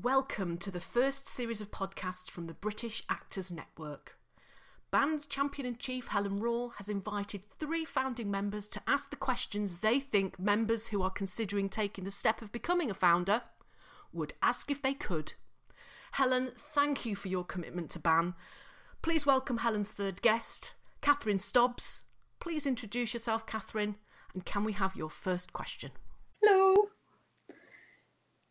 Welcome to the first series of podcasts from the British Actors Network. BAN's champion in chief Helen Raw has invited three founding members to ask the questions they think members who are considering taking the step of becoming a founder would ask if they could. Helen, thank you for your commitment to BAN. Please welcome Helen's third guest, Catherine Stobbs. Please introduce yourself, Catherine, and can we have your first question? Hello.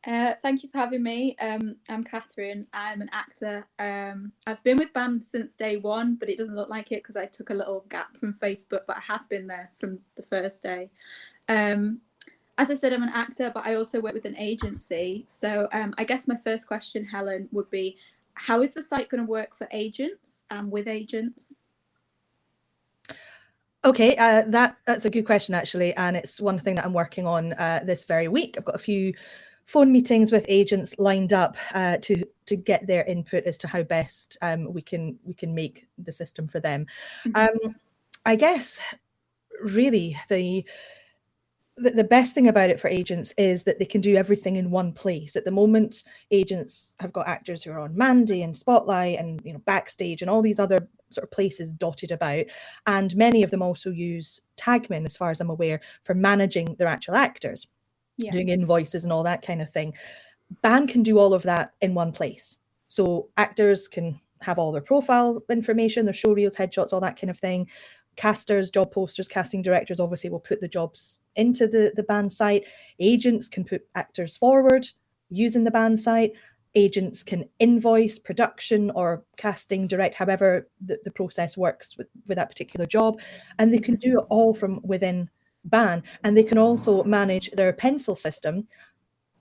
Uh, thank you for having me. Um, I'm Catherine. I'm an actor. Um, I've been with BAN since day one, but it doesn't look like it because I took a little gap from Facebook, but I have been there from the first day. Um, as I said, I'm an actor, but I also work with an agency. So um, I guess my first question, Helen, would be how is the site going to work for agents and with agents? Okay, uh, that that's a good question actually, and it's one thing that I'm working on uh, this very week. I've got a few phone meetings with agents lined up uh, to to get their input as to how best um, we can we can make the system for them. Mm-hmm. Um, I guess really the, the best thing about it for agents is that they can do everything in one place. At the moment, agents have got actors who are on Mandy and Spotlight and you know backstage and all these other sort of places dotted about, and many of them also use Tagmin, as far as I'm aware, for managing their actual actors yeah. doing invoices and all that kind of thing. BAN can do all of that in one place. So actors can have all their profile information, their show reels, headshots, all that kind of thing. Casters, job posters, casting directors obviously will put the jobs into the, the BAN site. Agents can put actors forward using the BAN site. Agents can invoice production or casting direct, however the, the process works with, with that particular job. And they can do it all from within BAN. And they can also manage their pencil system.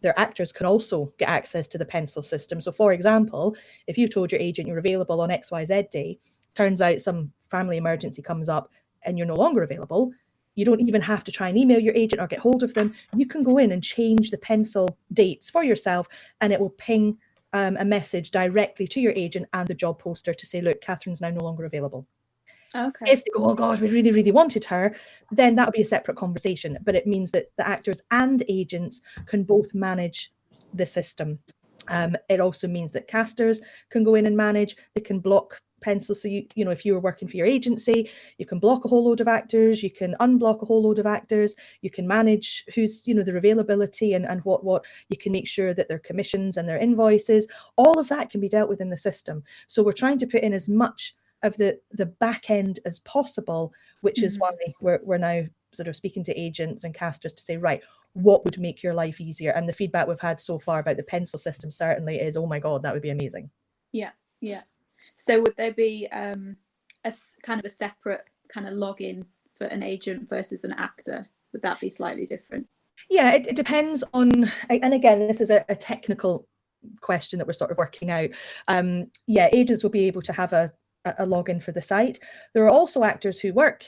Their actors can also get access to the pencil system. So, for example, if you told your agent you're available on XYZ day, turns out some family emergency comes up and you're no longer available, you don't even have to try and email your agent or get hold of them. You can go in and change the pencil dates for yourself, and it will ping um, a message directly to your agent and the job poster to say, look, Catherine's now no longer available. Okay. If they go, oh God, we really, really wanted her, then that would be a separate conversation. But it means that the actors and agents can both manage the system. Um, it also means that casters can go in and manage. They can block pencils. So you, you know, if you were working for your agency, you can block a whole load of actors. You can unblock a whole load of actors. You can manage who's, you know, their availability and and what what. You can make sure that their commissions and their invoices, all of that can be dealt with in the system. So we're trying to put in as much of the the back end as possible, which mm-hmm. is why we're we're now sort of speaking to agents and casters to say, right, what would make your life easier? And the feedback we've had so far about the pencil system certainly is, oh my god, that would be amazing. Yeah, yeah. So would there be um, a kind of a separate kind of login for an agent versus an actor? Would that be slightly different? Yeah, it, it depends on, and again, this is a, a technical question that we're sort of working out. Um, yeah, agents will be able to have a a login for the site. There are also actors who work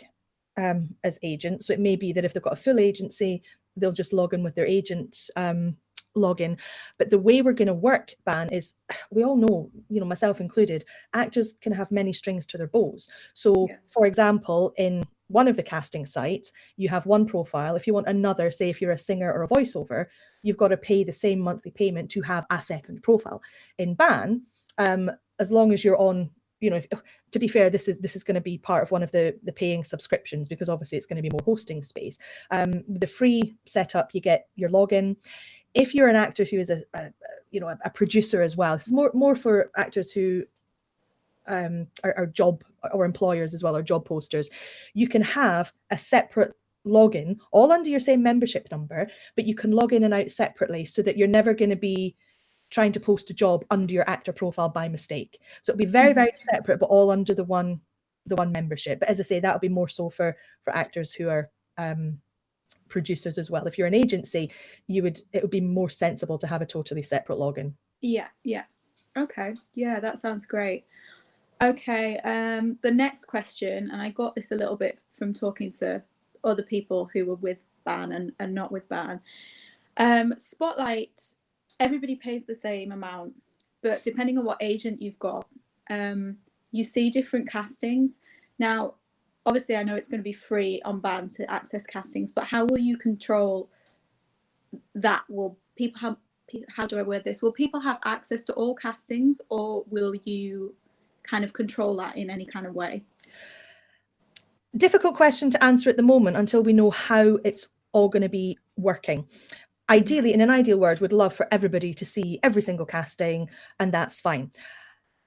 um, as agents. So it may be that if they've got a full agency, they'll just log in with their agent um, login. But the way we're going to work, BAN, is we all know, you know, myself included, actors can have many strings to their bows. So, yeah. for example, in one of the casting sites, you have one profile. If you want another, say if you're a singer or a voiceover, you've got to pay the same monthly payment to have a second profile. In BAN, um, as long as you're on you know, to be fair, this is this is going to be part of one of the the paying subscriptions because obviously it's going to be more hosting space. Um, the free setup, you get your login. If you're an actor who is a, a you know a, a, producer as well, it's more more for actors who um, are, are job or employers as well or job posters. You can have a separate login all under your same membership number, but you can log in and out separately so that you're never going to be trying to post a job under your actor profile by mistake. So it'll be very, very mm-hmm. separate, but all under the one the one membership. But as I say, that'll be more so for for actors who are um, producers as well. If you're an agency, you would it would be more sensible to have a totally separate login. Yeah, yeah. Okay. Yeah, that sounds great. Okay. Um, the next question, and I got this a little bit from talking to other people who were with BAN and, and not with BAN. Um, Spotlight everybody pays the same amount, but depending on what agent you've got, um, you see different castings. Now, obviously, I know it's going to be free on BAN to access castings, but how will you control that? Will people have how do I word this? Will people have access to all castings, or will you kind of control that in any kind of way? Difficult question to answer at the moment until we know how it's all going to be working. Ideally, in an ideal world, would love for everybody to see every single casting, and that's fine.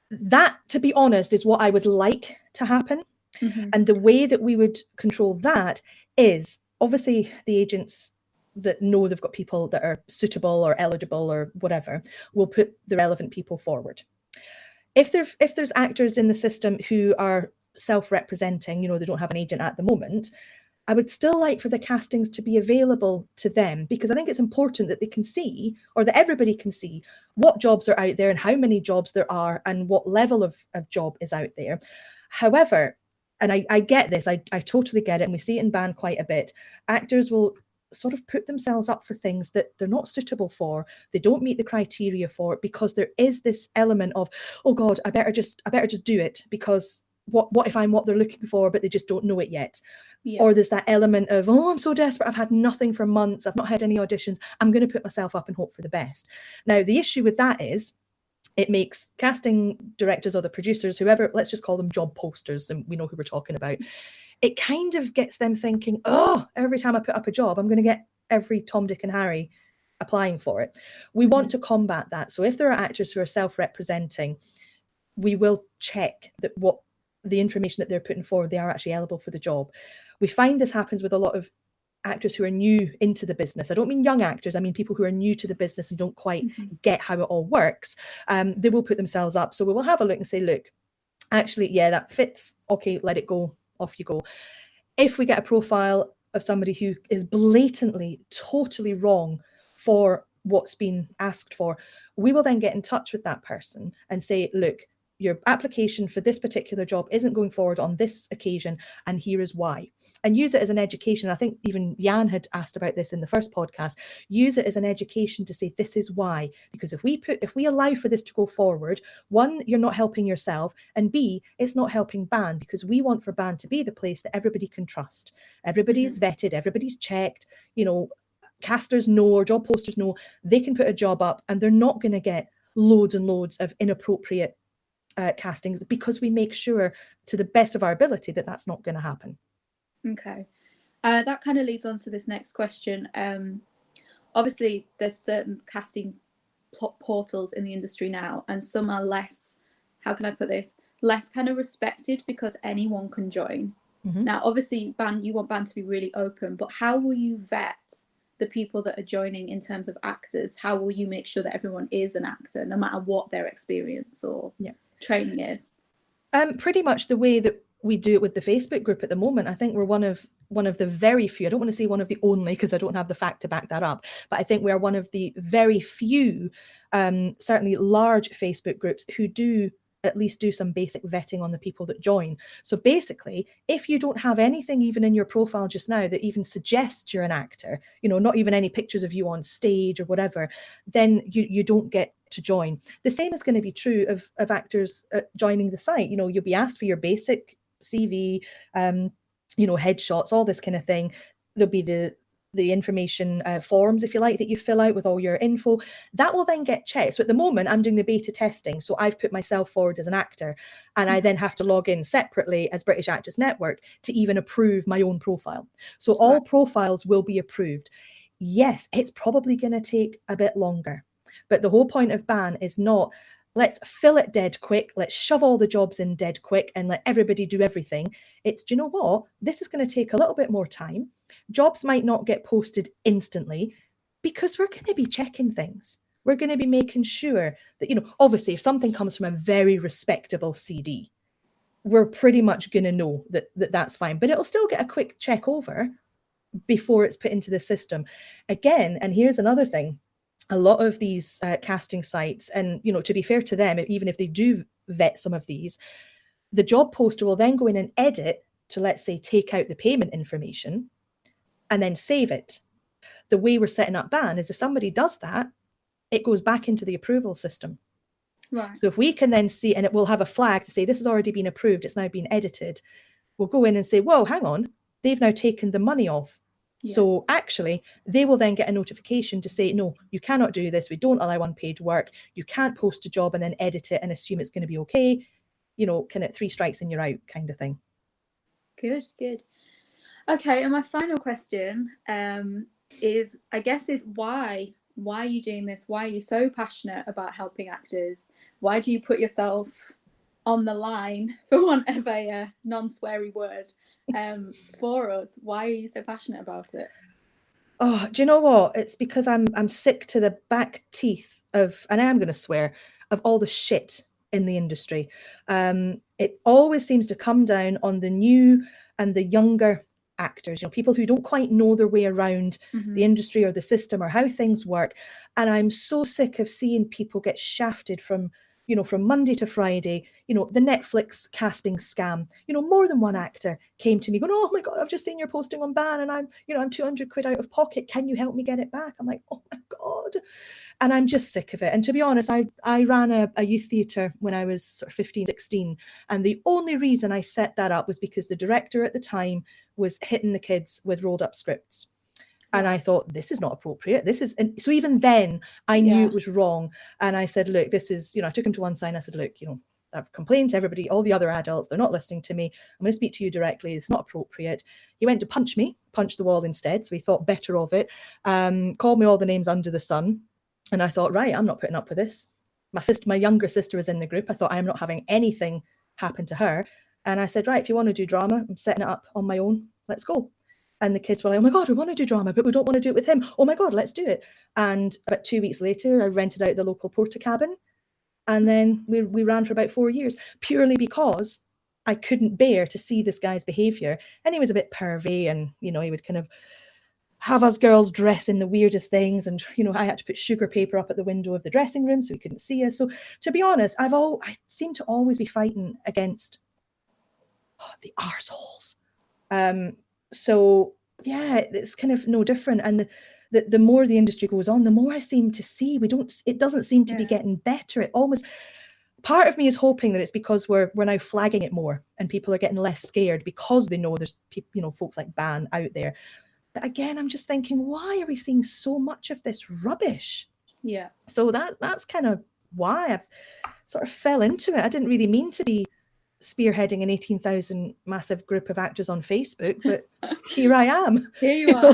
That, to be honest, is what I would like to happen. Mm-hmm. And the way that we would control that is obviously the agents that know they've got people that are suitable or eligible or whatever will put the relevant people forward. If there if there's actors in the system who are self-representing, you know, they don't have an agent at the moment, I would still like for the castings to be available to them because I think it's important that they can see or that everybody can see what jobs are out there and how many jobs there are and what level of, of job is out there. However, and I, I get this, I, I totally get it, and we see it in BAN quite a bit. Actors will sort of put themselves up for things that they're not suitable for they don't meet the criteria for because there is this element of oh god i better just i better just do it because what what if i'm what they're looking for but they just don't know it yet yeah. or there's that element of oh i'm so desperate i've had nothing for months i've not had any auditions i'm going to put myself up and hope for the best now the issue with that is it makes casting directors or the producers whoever let's just call them job posters and we know who we're talking about it kind of gets them thinking, oh, every time I put up a job, I'm going to get every Tom, Dick, and Harry applying for it. We want mm-hmm. to combat that. So if there are actors who are self-representing, we will check that what the information that they're putting forward, they are actually eligible for the job. We find this happens with a lot of actors who are new into the business. I don't mean young actors, I mean people who are new to the business and don't quite mm-hmm. get how it all works. Um, they will put themselves up. So we will have a look and say, look, actually, yeah, that fits. Okay, let it go off you go. If we get a profile of somebody who is blatantly, totally wrong for what's been asked for, we will then get in touch with that person and say, look, your application for this particular job isn't going forward on this occasion, and here is why. And use it as an education. I think even Jan had asked about this in the first podcast. Use it as an education to say this is why. Because if we put if we allow for this to go forward, one, you're not helping yourself, and B, it's not helping Ban because we want for Ban to be the place that everybody can trust. Everybody's mm-hmm. vetted, everybody's checked, you know, casters know or job posters know they can put a job up and they're not going to get loads and loads of inappropriate uh, castings because we make sure to the best of our ability that that's not going to happen. Okay. Uh, that kind of leads on to this next question. Um, obviously, there's certain casting portals in the industry now, and some are less, how can I put this, less kind of respected because anyone can join. Mm-hmm. Now, obviously, BAN you want BAN to be really open, but how will you vet the people that are joining in terms of actors? How will you make sure that everyone is an actor, no matter what their experience or yeah training is? Um, pretty much the way that we do it with the Facebook group at the moment. I think we're one of one of the very few. I don't want to say one of the only because I don't have the fact to back that up, but I think we are one of the very few, um, certainly large Facebook groups who do at least do some basic vetting on the people that join. So basically, if you don't have anything even in your profile just now that even suggests you're an actor, you know, not even any pictures of you on stage or whatever, then you you don't get to join. The same is going to be true of of actors uh, joining the site. You know, you'll be asked for your basic CV, um, you know, headshots, all this kind of thing. There'll be the the information uh, forms, if you like, that you fill out with all your info. That will then get checked. So at the moment, I'm doing the beta testing. So I've put myself forward as an actor, and I mm-hmm. then have to log in separately as British Actors Network to even approve my own profile. So all profiles will be approved. Yes, it's probably going to take a bit longer. But the whole point of ban is not let's fill it dead quick, let's shove all the jobs in dead quick and let everybody do everything. It's, do you know what? This is going to take a little bit more time. Jobs might not get posted instantly because we're going to be checking things. We're going to be making sure that, you know, obviously, if something comes from a very respectable CD, we're pretty much going to know that, that that's fine, but it'll still get a quick check over before it's put into the system. Again, and here's another thing a lot of these uh, casting sites, and you know, to be fair to them, even if they do vet some of these, the job poster will then go in and edit to, let's say, take out the payment information and then save it. The way we're setting up ban is if somebody does that, it goes back into the approval system. Right. So if we can then see, and it will have a flag to say this has already been approved, it's now been edited, we'll go in and say, whoa, hang on, they've now taken the money off So actually, they will then get a notification to say, no, you cannot do this. We don't allow unpaid work. You can't post a job and then edit it and assume it's going to be okay. You know, kind of three strikes and you're out kind of thing. Good, good. Okay, and my final question um, is, I guess, is why? Why are you doing this? Why are you so passionate about helping actors? Why do you put yourself on the line, for want of a uh, non-sweary word, um, for us? Why are you so passionate about it? Oh, do you know what? It's because I'm I'm sick to the back teeth of, and I am going to swear, of all the shit in the industry. Um, it always seems to come down on the new and the younger actors, you know, people who don't quite know their way around Mhm. the industry or the system or how things work. And I'm so sick of seeing people get shafted from, you know, from Monday to Friday, you know, the Netflix casting scam. You know, more than one actor came to me going, Oh my God, I've just seen your posting on ban and I'm, you know, I'm 200 quid out of pocket. Can you help me get it back? I'm like, Oh my God. And I'm just sick of it. And to be honest, I, I ran a, a youth theatre when I was sort of 15, 16. And the only reason I set that up was because the director at the time was hitting the kids with rolled up scripts. And I thought, this is not appropriate. This is, and so even then, I knew Yeah. it was wrong. And I said, look, this is, you know, I took him to one side. And I said, look, you know, I've complained to everybody, all the other adults, they're not listening to me. I'm going to speak to you directly. It's not appropriate. He went to punch me, punch the wall instead. So he thought better of it. Um, called me all the names under the sun. And I thought, right, I'm not putting up with this. My sister, my younger sister was in the group. I thought I am not having anything happen to her. And I said, right, if you want to do drama, I'm setting it up on my own. Let's go. And the kids were like, oh my God, we want to do drama, but we don't want to do it with him. Oh my God, let's do it. And about two weeks later, I rented out the local porta cabin. And then we, we ran for about four years purely because I couldn't bear to see this guy's behavior. And he was a bit pervy and, you know, he would kind of have us girls dress in the weirdest things. And, you know, I had to put sugar paper up at the window of the dressing room so he couldn't see us. So to be honest, I've all, I seem to always be fighting against oh, the arseholes. Um, so yeah, it's kind of no different. And the, the, the more the industry goes on, the more I seem to see we don't, it doesn't seem to be getting better. It almost, part of me is hoping that it's because we're we're now flagging it more and people are getting less scared because they know there's peop you know folks like ban out there but again i'm just thinking why are we seeing so much of this rubbish Yeah. so that's that's kind of why i've sort of fell into it i didn't really mean to be spearheading an 18,000 massive group of actors on facebook but here i am Here you are.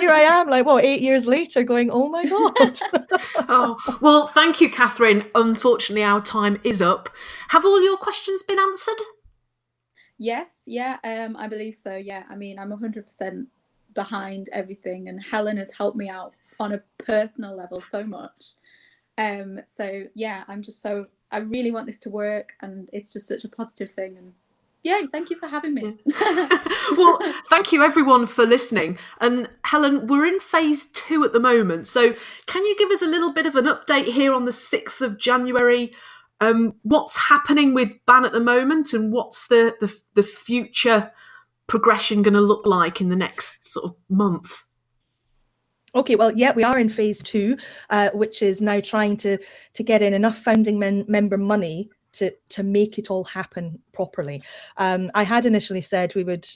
here i am like what 8 years later going oh my god Oh, well, thank you, Catherine. Unfortunately, our time is up. Have all your questions been answered? Yes, yeah, um, I believe so. Yeah, I mean, I'm 100% behind everything, and Helen has helped me out on a personal level so much. Um, so yeah, I'm just so I really want this to work, and it's just such a positive thing. And yeah, thank you for having me. well, thank you everyone for listening. And Helen, we're in phase two at the moment. So, can you give us a little bit of an update here on the 6th of January? Um, what's happening with BAN at the moment and what's the, the, the future progression going to look like in the next sort of month? Okay, well, yeah, we are in phase two, uh, which is now trying to to get in enough founding men- member money to to make it all happen properly. Um, I had initially said we would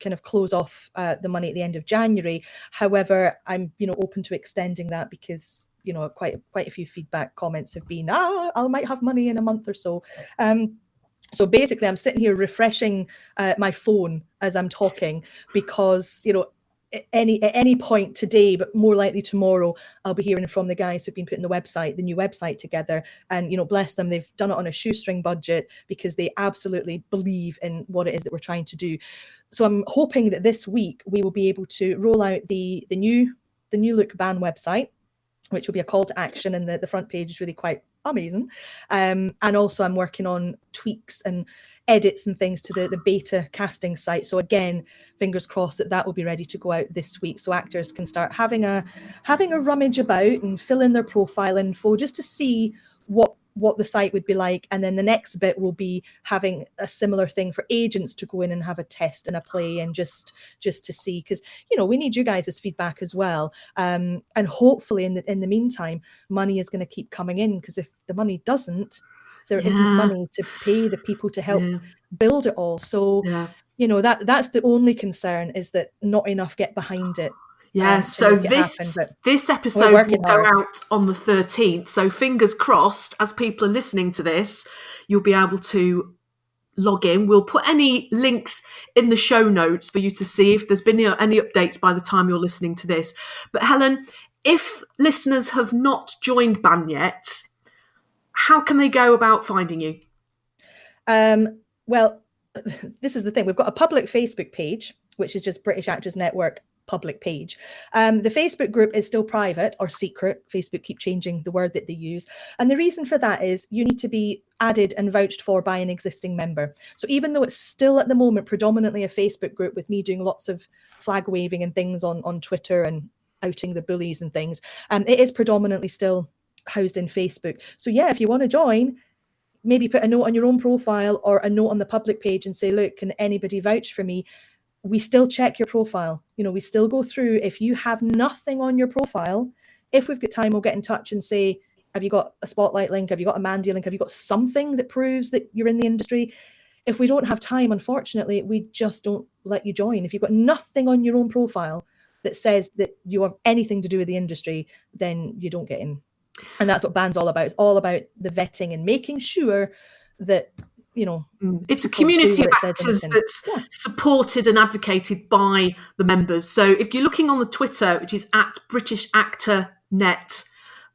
kind of close off uh, the money at the end of January. However, I'm you know open to extending that because you know quite quite a few feedback comments have been ah I might have money in a month or so. Um, so basically, I'm sitting here refreshing uh, my phone as I'm talking because you know any at any point today, but more likely tomorrow, I'll be hearing from the guys who've been putting the website, the new website together. And you know, bless them, they've done it on a shoestring budget because they absolutely believe in what it is that we're trying to do. So I'm hoping that this week we will be able to roll out the the new the new look ban website, which will be a call to action, and the, the front page is really quite amazing. Um, and also I'm working on tweaks and edits and things to the, the beta casting site. So again, fingers crossed that that will be ready to go out this week, so actors can start having a having a rummage about and fill in their profile info just to see what what the site would be like. And then the next bit will be having a similar thing for agents to go in and have a test and a play and just just to see because you know we need you guys as feedback as well. Um, and hopefully in the in the meantime, money is going to keep coming in because if the money doesn't, there Yeah. not money to pay the people to help Yeah, build it all. So yeah. you know that that's the only concern is that not enough get behind it yeah, um, so this happen, this episode will go hard. out on the 13th. So fingers crossed as people are listening to this, you'll be able to log in. We'll put any links in the show notes for you to see if there's been any updates by the time you're listening to this. But Helen, if listeners have not joined BAN yet, how can they go about finding you? Um, well, this is the thing. We've got a public Facebook page, which is just British Actors Network public page. Um, the Facebook group is still private or secret. Facebook keep changing the word that they use. And the reason for that is you need to be added and vouched for by an existing member. So even though it's still at the moment predominantly a Facebook group with me doing lots of flag waving and things on, on Twitter and outing the bullies and things, um, it is predominantly still housed in Facebook. So yeah, if you want to join, maybe put a note on your own profile or a note on the public page and say, look, can anybody vouch for me? We still check your profile. You know, we still go through. If you have nothing on your profile, if we've got time, we'll get in touch and say, have you got a spotlight link? Have you got a Mandy link? Have you got something that proves that you're in the industry? If we don't have time, unfortunately, we just don't let you join. If you've got nothing on your own profile that says that you have anything to do with the industry, then you don't get in and that's what BAN's all about it's all about the vetting and making sure that you know Mm. It's a community of what it says in actors that's Yeah. supported and advocated by the members. So if you're looking on the Twitter, which is at British Actor Net,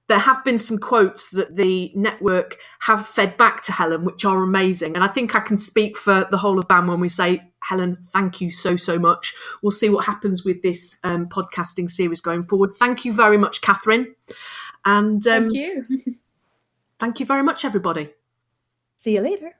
there have been some quotes that the network have fed back to Helen, which are amazing. And I think I can speak for the whole of BAN when we say, Helen, thank you so, so much. We'll see what happens with this um, podcasting series going forward. Thank you very much, Catherine. And um, Thank you. thank you very much, everybody. see you later